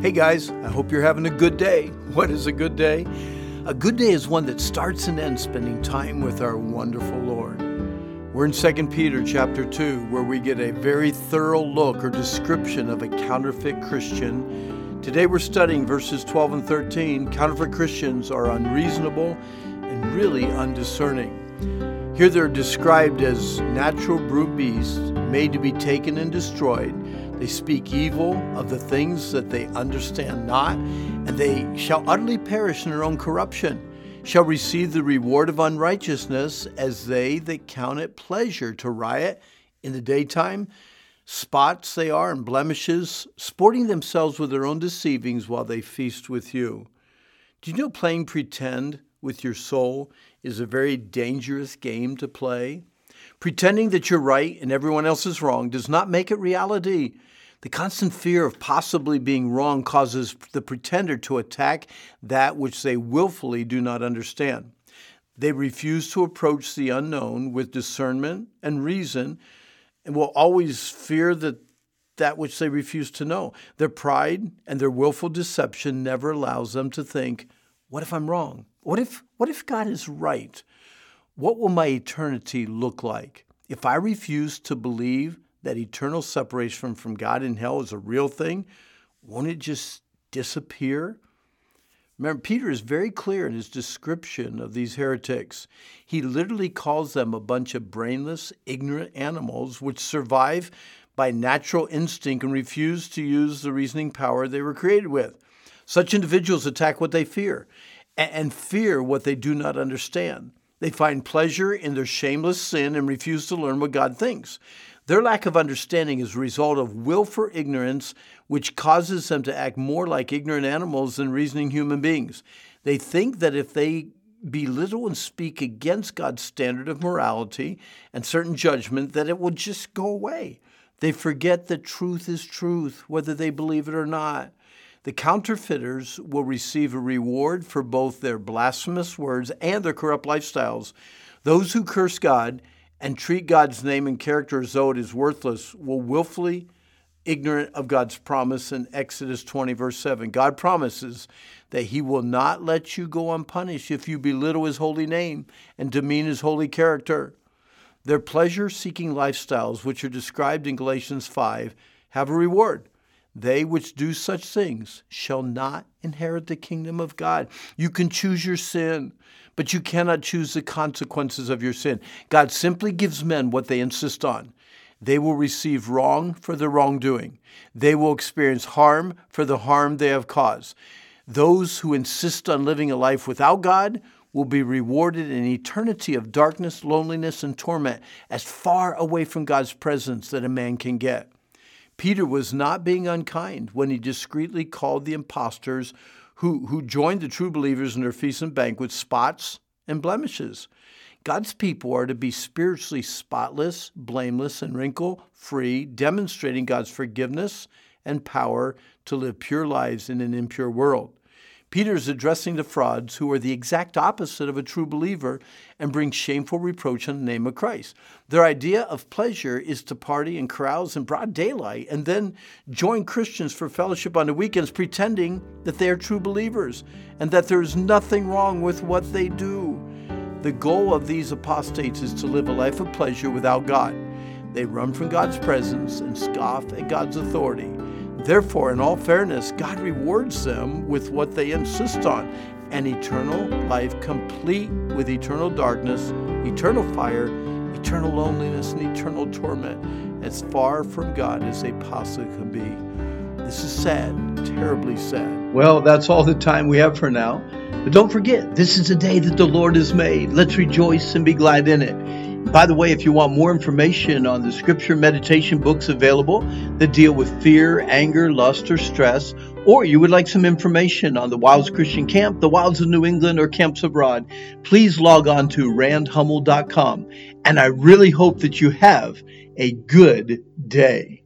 Hey guys, I hope you're having a good day. What is a good day? A good day is one that starts and ends spending time with our wonderful Lord. We're in 2 Peter chapter 2 where we get a very thorough look or description of a counterfeit Christian. Today we're studying verses 12 and 13. Counterfeit Christians are unreasonable and really undiscerning. Here they're described as natural brute beasts made to be taken and destroyed. They speak evil of the things that they understand not, and they shall utterly perish in their own corruption, shall receive the reward of unrighteousness as they that count it pleasure to riot in the daytime. Spots they are and blemishes, sporting themselves with their own deceivings while they feast with you. Do you know playing pretend with your soul is a very dangerous game to play? Pretending that you're right and everyone else is wrong does not make it reality. The constant fear of possibly being wrong causes the pretender to attack that which they willfully do not understand. They refuse to approach the unknown with discernment and reason and will always fear that that which they refuse to know. Their pride and their willful deception never allows them to think, what if I'm wrong? What if what if God is right? What will my eternity look like? If I refuse to believe that eternal separation from God in hell is a real thing, won't it just disappear? Remember, Peter is very clear in his description of these heretics. He literally calls them a bunch of brainless, ignorant animals which survive by natural instinct and refuse to use the reasoning power they were created with. Such individuals attack what they fear and fear what they do not understand. They find pleasure in their shameless sin and refuse to learn what God thinks. Their lack of understanding is a result of willful ignorance, which causes them to act more like ignorant animals than reasoning human beings. They think that if they belittle and speak against God's standard of morality and certain judgment, that it will just go away. They forget that truth is truth, whether they believe it or not. The counterfeiters will receive a reward for both their blasphemous words and their corrupt lifestyles. Those who curse God and treat God's name and character as though it is worthless will willfully ignorant of God's promise in Exodus 20, verse 7. God promises that He will not let you go unpunished if you belittle His holy name and demean His holy character. Their pleasure seeking lifestyles, which are described in Galatians 5, have a reward. They which do such things shall not inherit the kingdom of God. You can choose your sin, but you cannot choose the consequences of your sin. God simply gives men what they insist on. They will receive wrong for their wrongdoing. They will experience harm for the harm they have caused. Those who insist on living a life without God will be rewarded in eternity of darkness, loneliness, and torment as far away from God's presence that a man can get. Peter was not being unkind when he discreetly called the impostors who, who joined the true believers in their feasts and banquets spots and blemishes. God's people are to be spiritually spotless, blameless, and wrinkle free, demonstrating God's forgiveness and power to live pure lives in an impure world. Peter is addressing the frauds who are the exact opposite of a true believer and bring shameful reproach in the name of Christ. Their idea of pleasure is to party and carouse in broad daylight and then join Christians for fellowship on the weekends, pretending that they are true believers and that there is nothing wrong with what they do. The goal of these apostates is to live a life of pleasure without God. They run from God's presence and scoff at God's authority. Therefore, in all fairness, God rewards them with what they insist on an eternal life complete with eternal darkness, eternal fire, eternal loneliness, and eternal torment, as far from God as they possibly can be. This is sad, terribly sad. Well, that's all the time we have for now. But don't forget, this is a day that the Lord has made. Let's rejoice and be glad in it. By the way, if you want more information on the scripture meditation books available that deal with fear, anger, lust, or stress, or you would like some information on the Wilds Christian Camp, the Wilds of New England, or camps abroad, please log on to randhummel.com. And I really hope that you have a good day.